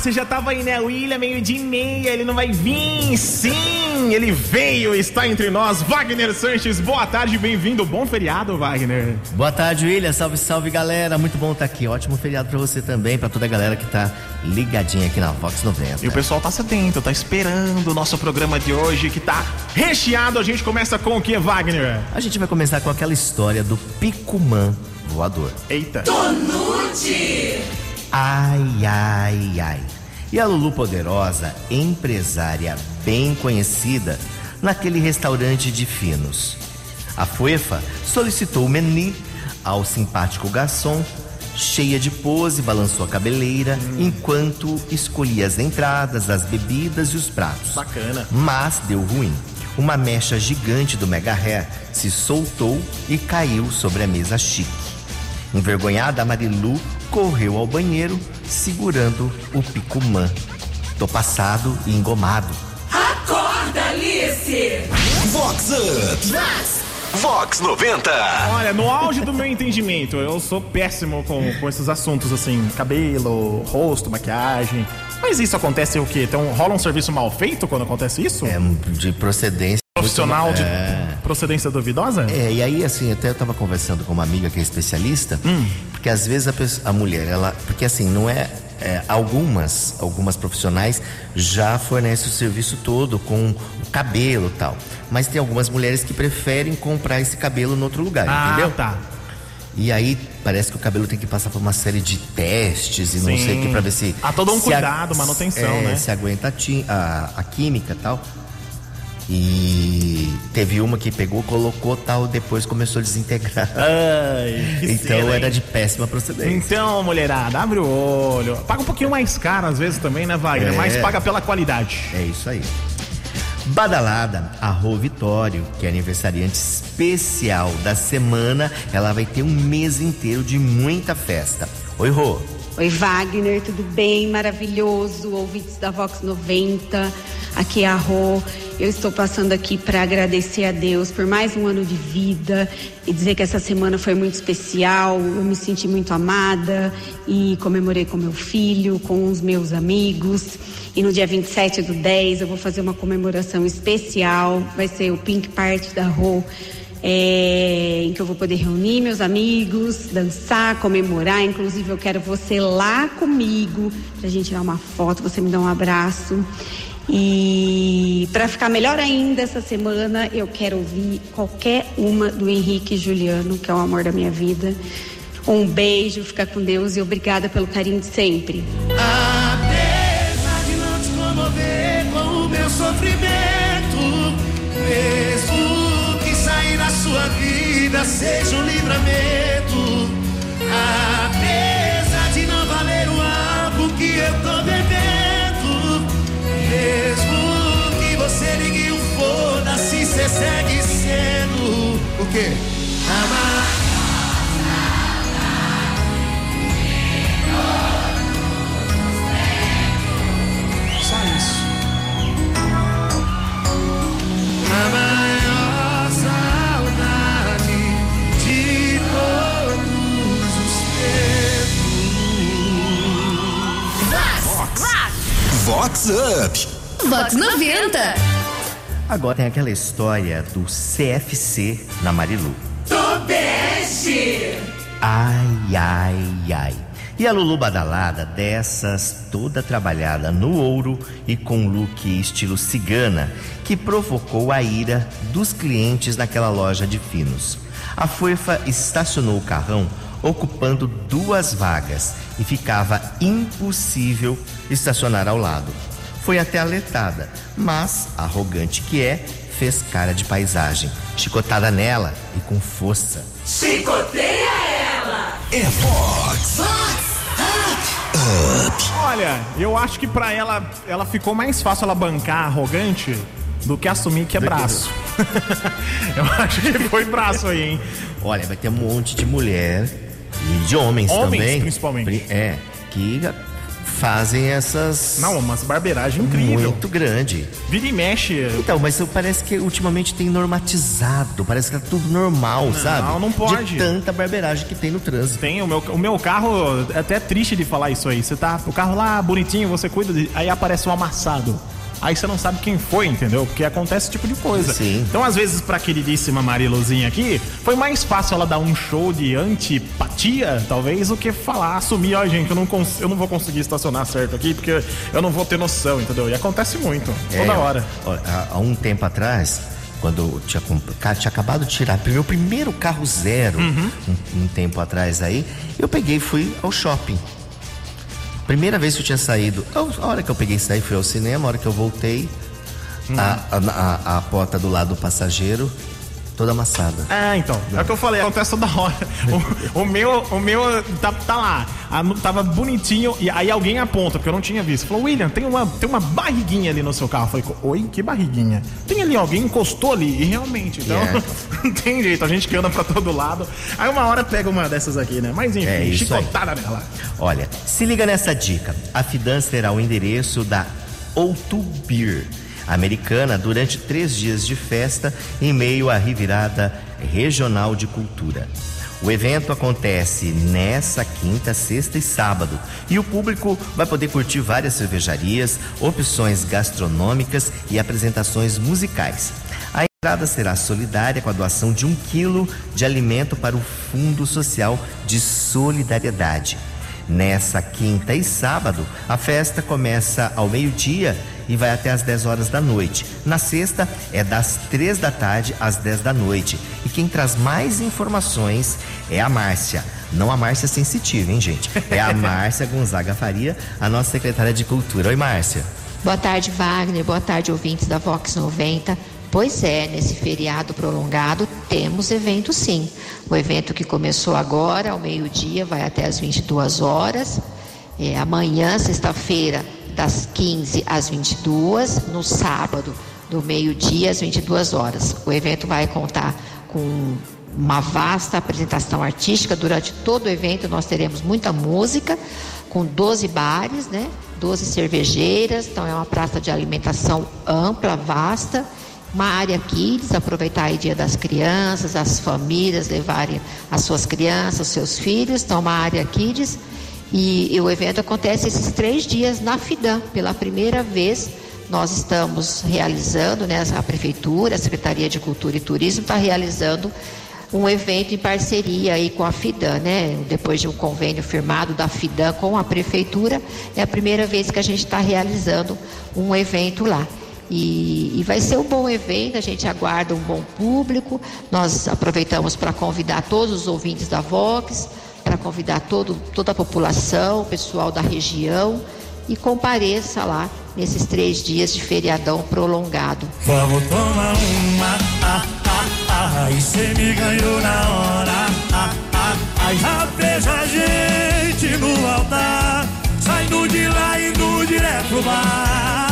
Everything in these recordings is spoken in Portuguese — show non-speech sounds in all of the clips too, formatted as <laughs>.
você já tava aí, né? William, meio de meia, ele não vai vir? Sim, ele veio, está entre nós. Wagner Sanches, boa tarde, bem-vindo. Bom feriado, Wagner. Boa tarde, William. Salve, salve, galera. Muito bom estar aqui. Ótimo feriado para você também, para toda a galera que tá ligadinha aqui na Vox 90. E o pessoal tá sedento, tá esperando o nosso programa de hoje, que tá recheado. A gente começa com o que, Wagner? A gente vai começar com aquela história do Picumã voador. Eita. Tonute! Ai, ai, ai. E a Lulu Poderosa, empresária bem conhecida naquele restaurante de finos. A Fuefa solicitou o menu ao simpático garçom, cheia de pose, balançou a cabeleira enquanto escolhia as entradas, as bebidas e os pratos. Bacana. Mas deu ruim. Uma mecha gigante do Mega Hair se soltou e caiu sobre a mesa chique. Envergonhada, a Marilu correu ao banheiro segurando o picumã. Tô passado e engomado. Acorda, Alice! Vox Up! Vox 90! Olha, no auge do meu entendimento, eu sou péssimo com, com esses assuntos assim, cabelo, rosto, maquiagem. Mas isso acontece o quê? Então rola um serviço mal feito quando acontece isso? É de procedência. Profissional muito- de É. procedência duvidosa? É, e aí, assim, até eu tava conversando com uma amiga que é especialista, porque às vezes a, pessoa- a mulher, ela. Porque assim, não é, é, Algumas, algumas profissionais já fornecem o serviço todo com o cabelo e tal. Mas tem algumas mulheres que preferem comprar esse cabelo em outro lugar, Ah, entendeu? tá. E aí parece que o cabelo tem que passar por uma série de testes e não Sim. sei o que pra ver se. Há todo um se a- cuidado, manutenção, é, né? Se aguenta a, a, a química e tal. E teve uma que pegou, colocou tal, depois começou a desintegrar. Ai, que <laughs> então cena, era de péssima procedência. Então, mulherada, abre o olho. Paga um pouquinho mais caro às vezes também, né, Wagner? É. Mas paga pela qualidade. É isso aí. Badalada, a Rô Vitório, que é aniversariante especial da semana, ela vai ter um mês inteiro de muita festa. Oi, Rô. Oi, Wagner, tudo bem? Maravilhoso, ouvintes da Vox 90. Aqui é a Rô. Eu estou passando aqui para agradecer a Deus por mais um ano de vida e dizer que essa semana foi muito especial. Eu me senti muito amada e comemorei com meu filho, com os meus amigos. E no dia 27 do 10 eu vou fazer uma comemoração especial. Vai ser o Pink Party da Rô é, em que eu vou poder reunir meus amigos, dançar, comemorar. Inclusive, eu quero você lá comigo pra gente tirar uma foto, você me dá um abraço. E para ficar melhor ainda essa semana, eu quero ouvir qualquer uma do Henrique Juliano, que é o amor da minha vida. Um beijo, fica com Deus e obrigada pelo carinho de sempre. Apesar vida seja um livramento, apesar de não valer o álcool que eu tô bebendo, mesmo que você ligue um foda-se, cê segue sendo o quê? Amar. Vox Up! Vox 90. Agora tem aquela história do CFC na Marilu. Tobeste! Ai, ai, ai. E a Lulu Badalada, dessas, toda trabalhada no ouro e com look estilo cigana, que provocou a ira dos clientes naquela loja de finos. A Fuefa estacionou o carrão ocupando duas vagas e ficava impossível estacionar ao lado. Foi até alertada, mas, arrogante que é, fez cara de paisagem, chicotada nela e com força. Chicoteia ela! É Vox! Olha, eu acho que pra ela, ela ficou mais fácil ela bancar arrogante do que assumir que é braço. <laughs> eu acho que foi braço aí, hein? Olha, vai ter um monte de mulher e de homens, Homens, também. principalmente. pri- É, que fazem essas. Não, umas barbeiragem incrível. Muito grande. Vira e mexe. Então, mas parece que ultimamente tem normatizado, parece que tá tudo normal, sabe? não pode. De tanta barbeiragem que tem no trânsito. Tem o meu, o meu carro, é até triste de falar isso aí. Você tá, o carro lá bonitinho, você cuida, de, aí aparece um amassado. Aí você não sabe quem foi, entendeu? Porque acontece esse tipo de coisa. Sim. Então, às vezes, pra queridíssima Mariluzinha aqui, foi mais fácil ela dar um show de antipatia, talvez, do que falar, assumir, ó, gente, eu não, eu não vou conseguir estacionar certo aqui, porque eu não vou ter noção, entendeu? E acontece muito, toda É, hora. ó, Há, um tempo atrás, quando eu tinha, tinha acabado de tirar meu primeiro carro zero, Uhum. um, um tempo atrás aí, eu peguei e fui ao shopping. Primeira vez que eu tinha saído, eu- a hora que eu peguei e saí, fui ao cinema, a hora que eu voltei, Uhum. a, a, a- a porta do lado do passageiro, toda amassada. É, então. É o que eu falei, acontece toda hora. O, o meu, o meu tá, tá lá. a- tava bonitinho, e aí alguém aponta, porque eu não tinha visto. Falou, William, tem uma, tem uma barriguinha ali no seu carro. Eu falei, oi, que barriguinha? Tem ali, alguém encostou ali. E realmente, então, É. <laughs> não tem jeito, a gente que anda pra todo lado. Aí uma hora pega uma dessas aqui, né? Mas enfim, É isso aí. chicotada nela. Olha, se liga nessa dica. A Fidan terá o endereço da O2 Beer americana durante três dias de festa em meio à revirada regional de cultura. O evento acontece nessa quinta, sexta e sábado e o público vai poder curtir várias cervejarias, opções gastronômicas e apresentações musicais. A entrada será solidária com a doação de um quilo de alimento para o Fundo Social de Solidariedade. Nessa quinta e sábado, a festa começa ao meio-dia e vai até às 10 horas da noite. Na sexta, é das 3 da tarde às 10 da noite. E quem traz mais informações é a Márcia. Não a Márcia Sensitiva, hein, gente? É a <laughs> Márcia Gonzaga Faria, a nossa secretária de Cultura. Oi, Márcia. Boa tarde, Wagner. Boa tarde, ouvintes da Vox 90. Pois é, nesse feriado prolongado temos evento sim. O evento que começou agora, ao meio-dia, vai até às 22 horas. É, amanhã, sexta-feira, das 15 às 22. No sábado, do meio-dia às 22 horas. O evento vai contar com uma vasta apresentação artística. Durante todo o evento, nós teremos muita música, com 12 bares, né? 12 cervejeiras. Então, é uma praça de alimentação ampla, vasta. Uma área kids, aproveitar aí Dia das Crianças, as famílias levarem as suas crianças, os seus filhos. Então, uma área kids. E, e o evento acontece esses três dias na FIDAM, pela primeira vez nós estamos realizando, né, a Prefeitura, a Secretaria de Cultura e Turismo está realizando um evento em parceria aí com a FIDAN, né? Depois de um convênio firmado da FIDAN com a Prefeitura, é a primeira vez que a gente está realizando um evento lá. E, e vai ser um bom evento, a gente aguarda um bom público. Nós aproveitamos para convidar todos os ouvintes da Vox, para convidar todo, toda a população, o pessoal da região, e compareça lá nesses três dias de feriadão prolongado. Vamos tomar uma, ah, ah, ah, aí cê me ganhou na hora, ah, ah, ah, já vejo a gente no altar, saindo de lá e indo direto bar.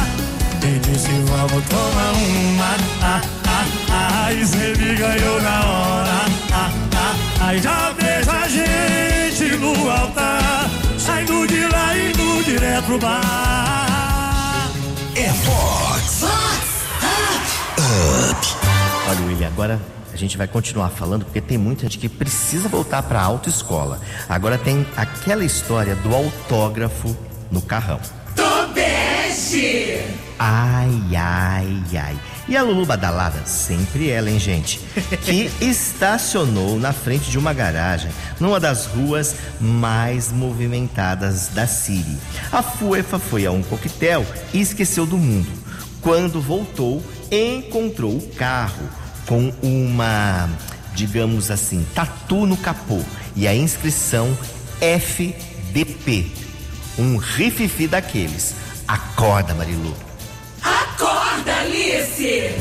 Disse vamos tomar uma, ah, ah, ah, aí cê me ganhou na hora, ah, ah, aí já vejo a gente no altar, saindo de lá e indo direto pro bar. É Fox. Olha, William, agora a gente vai continuar falando porque tem muita gente que precisa voltar para a autoescola. Agora tem aquela história do autógrafo no carrão. Ai, ai, ai. E a Lulu Badalada, sempre ela, hein, gente? <laughs> Que estacionou na frente de uma garagem numa das ruas mais movimentadas da Siri. A Fuefa foi a um coquetel e esqueceu do mundo. Quando voltou, encontrou o carro com uma, digamos assim, tatu no capô e a inscrição FDP. Um rififi daqueles. Acorda, Marilu. Acorda, Alice!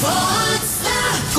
Com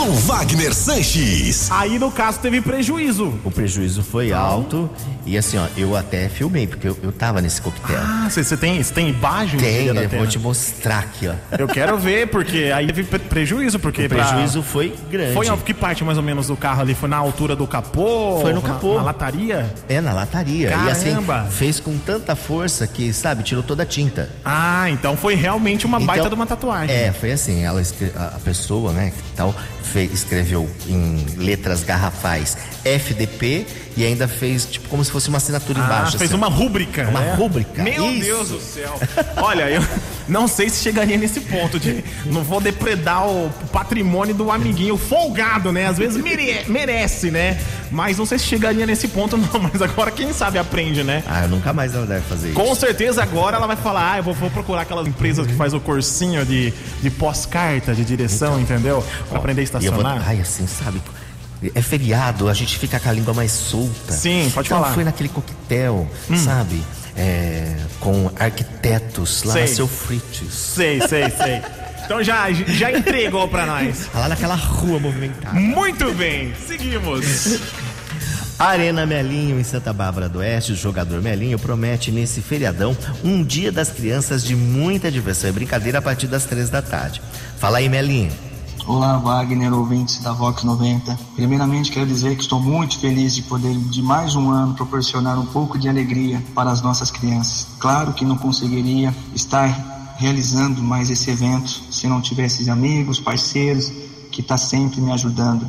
com Wagner Sanches. Aí no caso teve prejuízo. O prejuízo foi alto e assim, ó, eu até filmei, porque eu, eu tava nesse coquetel. Ah, você tem, você tem imagem? Tem, eu vou te mostrar aqui, ó. Eu quero ver, porque aí teve pre- prejuízo, porque O pra- prejuízo foi grande. Foi em que parte mais ou menos do carro ali? Foi na altura do capô? Foi no Na- capô. Na, lataria? É, na lataria. E assim, Caramba! fez com tanta força que, sabe, tirou toda a tinta. Ah, então foi realmente uma baita Então, de uma tatuagem. É, foi assim, ela a pessoa, né, que tal, fe- escreveu em letras garrafais FDP e ainda fez tipo como se fosse uma assinatura Ah, embaixo. fez assim. uma rúbrica. Uma né? rúbrica, Meu isso. Deus do céu. Olha, eu não sei se chegaria nesse ponto de não vou depredar o patrimônio do amiguinho folgado, né? Às vezes mere- merece, né? Mas não sei se chegaria nesse ponto <laughs> não, mas agora quem sabe aprende, né? Ah, nunca mais ela deve fazer isso. Com certeza agora ela vai falar, ah, eu vou, vou procurar aquelas empresas que faz o cursinho de, de pós-carta, de direção, entendeu? Pra aprender a Então, E eu vou, estacionar. ai, assim, sabe? É feriado, a gente fica com a língua mais solta. Sim, pode então, falar. Hum. foi naquele coquetel, sabe? É, com arquitetos lá Sei. na seu Frites. Sei, sei, sei. Então já, já entregou pra nós. Lá naquela rua movimentada. Muito bem, seguimos. Arena Melinho, em Santa Bárbara do Oeste, o jogador Melinho promete nesse feriadão um dia das crianças de muita diversão e brincadeira a partir das três da tarde. Fala aí, Melinho. Olá, Wagner, ouvintes da Vox 90. Primeiramente, quero dizer que estou muito feliz de poder, de mais um ano, proporcionar um pouco de alegria para as nossas crianças. Claro que não conseguiria estar realizando mais esse evento se não tivesse amigos, parceiros, que está sempre me ajudando.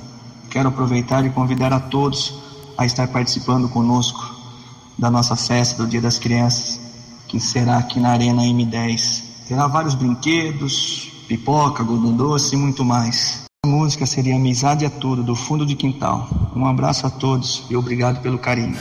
Quero aproveitar e convidar a todos a estar participando conosco da nossa festa do Dia das Crianças, que será aqui na Arena M10. Terá vários brinquedos, pipoca, algodão doce e muito mais. A música seria Amizade é Tudo, do fundo de quintal. Um abraço a todos e obrigado pelo carinho.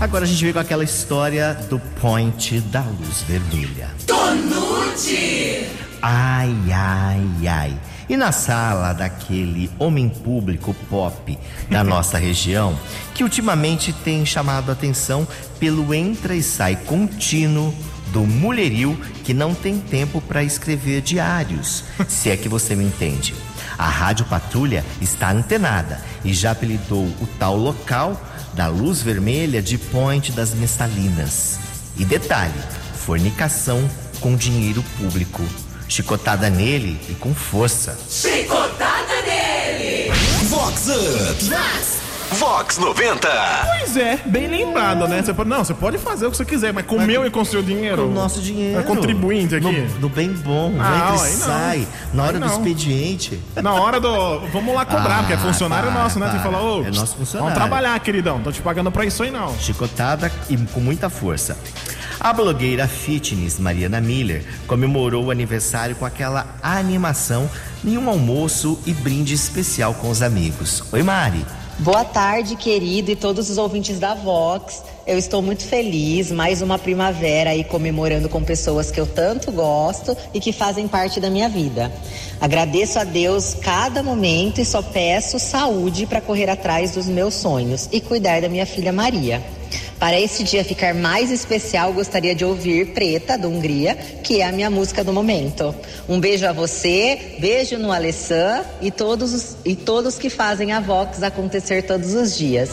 Agora a gente veio com aquela história do point da luz vermelha. Tonute. Ai, ai, ai. E na sala daquele homem público pop da <laughs> nossa região, que ultimamente tem chamado a atenção pelo entra e sai contínuo do mulherio que não tem tempo para escrever diários, se é que você me entende. A Rádio Patrulha está antenada e já apelidou o tal local da luz vermelha de Point das Mestalinas. E detalhe: fornicação com dinheiro público. Chicotada nele e com força. Chicotada nele. Vox Up. Vox 90. Pois é, bem lembrado, né? Você pode, não, você pode fazer o que você quiser, mas com o meu e com o seu dinheiro. O nosso dinheiro. É contribuinte aqui. No, no bem bom, Ah, entra e aí não. sai. Na hora Aí do não. expediente. Na hora do. Vamos lá cobrar, Ah, porque é funcionário para, nosso, né? Tem que falar, ô. É nosso funcionário. Vamos trabalhar, queridão. Tô te pagando pra isso aí, não. Chicotada e com muita força. A blogueira fitness Mariana Miller comemorou o aniversário com aquela animação em um almoço e brinde especial com os amigos. Oi, Mari. Boa tarde, querido, e todos os ouvintes da Vox. Eu estou muito feliz, mais uma primavera aí comemorando com pessoas que eu tanto gosto e que fazem parte da minha vida. Agradeço a Deus cada momento e só peço saúde para correr atrás dos meus sonhos e cuidar da minha filha Maria. Para esse dia ficar mais especial, gostaria de ouvir Preta, do Hungria, que é a minha música do momento. Um beijo a você, beijo no Alessan e todos, os, e todos que fazem a Vox acontecer todos os dias.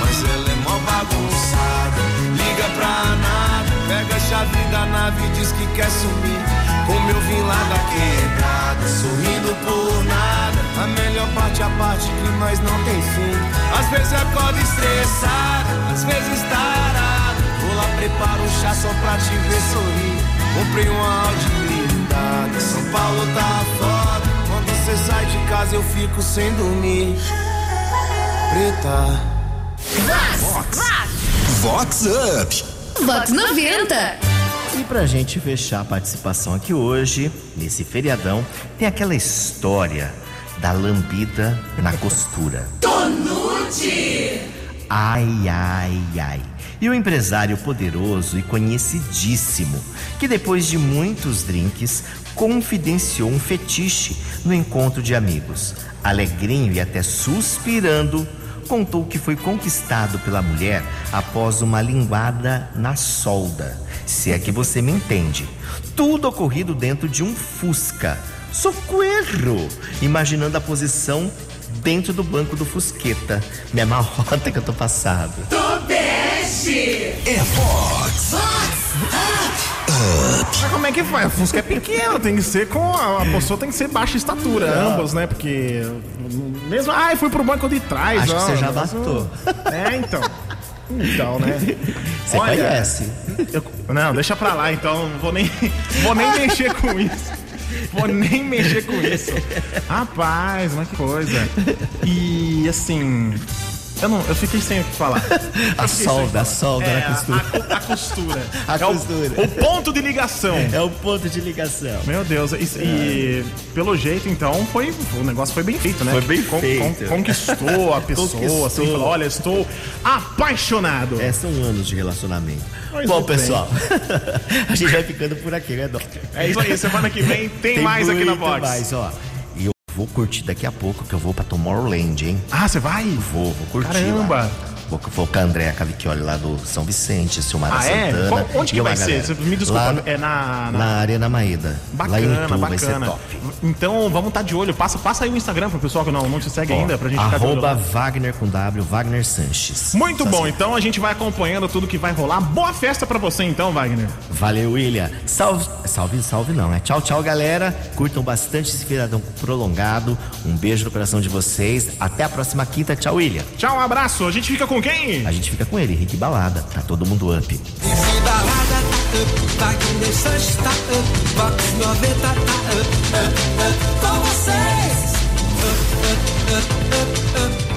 Mas ela é mó bagunçada, liga pra pega a chave da nave e diz que quer sumir. Como eu vim lá da quebrada, sorrindo por nada. Parte a parte que nós não tem fim. Às vezes acordo estressado, às vezes tarado. Vou lá, preparo um chá só pra te ver sorrir. Comprei uma Audi blindada, São Paulo tá foda. Quando cê sai de casa eu fico sem dormir. Preta. Vox Up. Vox 90. E pra gente fechar a participação aqui hoje, nesse feriadão, tem aquela história da lambida na costura. <laughs> Tonute. Ai, ai, ai. E o empresário poderoso e conhecidíssimo, que depois de muitos drinks, confidenciou um fetiche no encontro de amigos. Alegrinho e até suspirando, contou que foi conquistado pela mulher após uma linguada na solda. Se é que você me entende. Tudo ocorrido dentro de um Fusca. Socorro! Imaginando a posição dentro do banco do Fusqueta. Minha marrota que eu tô passado. Tobeste. É Vox Mas como é que foi? A Fusca é pequena, tem que ser com. A, a pessoa tem que ser baixa estatura, ambos, né? Porque. Mesmo. Ai, fui pro banco de trás, Acho ó, que você já matou. É, então. Então, né? <laughs> Você Olha, conhece? eu- não, deixa pra lá então. Não vou nem, <laughs> vou nem mexer com isso. Vou nem mexer com isso. <laughs> Rapaz, mas que coisa. E assim. Eu, não, eu fiquei sem o que falar. <laughs> A solda, o a solda É, na costura. A, a costura. <laughs> A É o- costura. O, ponto de ligação. É o ponto de ligação. Meu Deus, e, e pelo jeito, então, foi, o negócio foi bem feito, né? Foi bem Con- feito. con- conquistou a <laughs> pessoa, Conquistou. assim, falou, olha, estou apaixonado. É, são anos de relacionamento. Bom, bem. pessoal, a gente vai ficando por aqui, né, Doc? É isso aí, semana que vem tem, mais aqui na Vox. mais, ó. Vou curtir daqui a pouco, que eu vou pra Tomorrowland, hein? Ah, você vai? Vou, vou curtir Caramba. lá. Vou, vou com a Andréa Cavicchioli lá do São Vicente, Silmara Ah, é? Santana. Qual- onde que vai ser? galera. Você me desculpa, Lá é na... na Arena Maeda. Bacana, lá em Itu, vai ser bacana. top. Então vamos estar de olho. Passa, passa aí o Instagram pro pessoal que não, não te segue Ó, ainda, pra gente ficar de olho. Wagner com W, Wagner Sanches. Muito Tá bom, certo. então a gente vai acompanhando tudo que vai rolar. Boa festa pra você então, Wagner. Valeu, William. Salve, salve, salve não, é tchau, tchau, galera. Curtam bastante esse feriadão prolongado. Um beijo no coração de vocês. Até a próxima quinta. Tchau, William. Tchau, um abraço. A gente fica com quem? A gente fica com ele, Rick Balada. Tá todo mundo up. Balada tá up, tá up, 90 tá up, up, up, com vocês. Up.